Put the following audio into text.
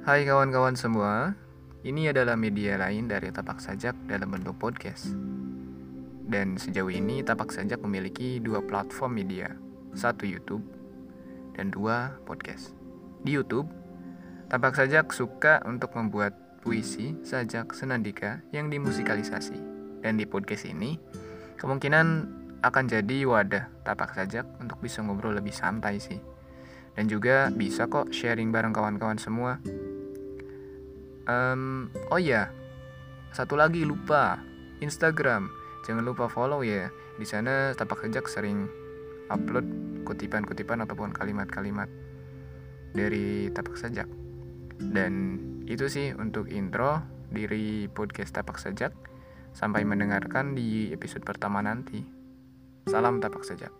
Hai kawan-kawan semua, ini adalah media lain dari Tapak Sajak dalam bentuk podcast. Dan sejauh ini Tapak Sajak memiliki dua platform media, satu YouTube dan dua podcast. Di YouTube, Tapak Sajak suka untuk membuat puisi, sajak, senandika yang dimusikalisasi. Dan di podcast ini, kemungkinan akan jadi wadah Tapak Sajak untuk bisa ngobrol lebih santai sih. Dan juga bisa kok sharing bareng kawan-kawan semua. Um, oh iya, satu lagi lupa Instagram. Jangan lupa follow ya. Di sana tapak sejak sering upload kutipan-kutipan ataupun kalimat-kalimat dari tapak sajak. Dan itu sih untuk intro diri podcast tapak sajak. Sampai mendengarkan di episode pertama nanti. Salam tapak sajak.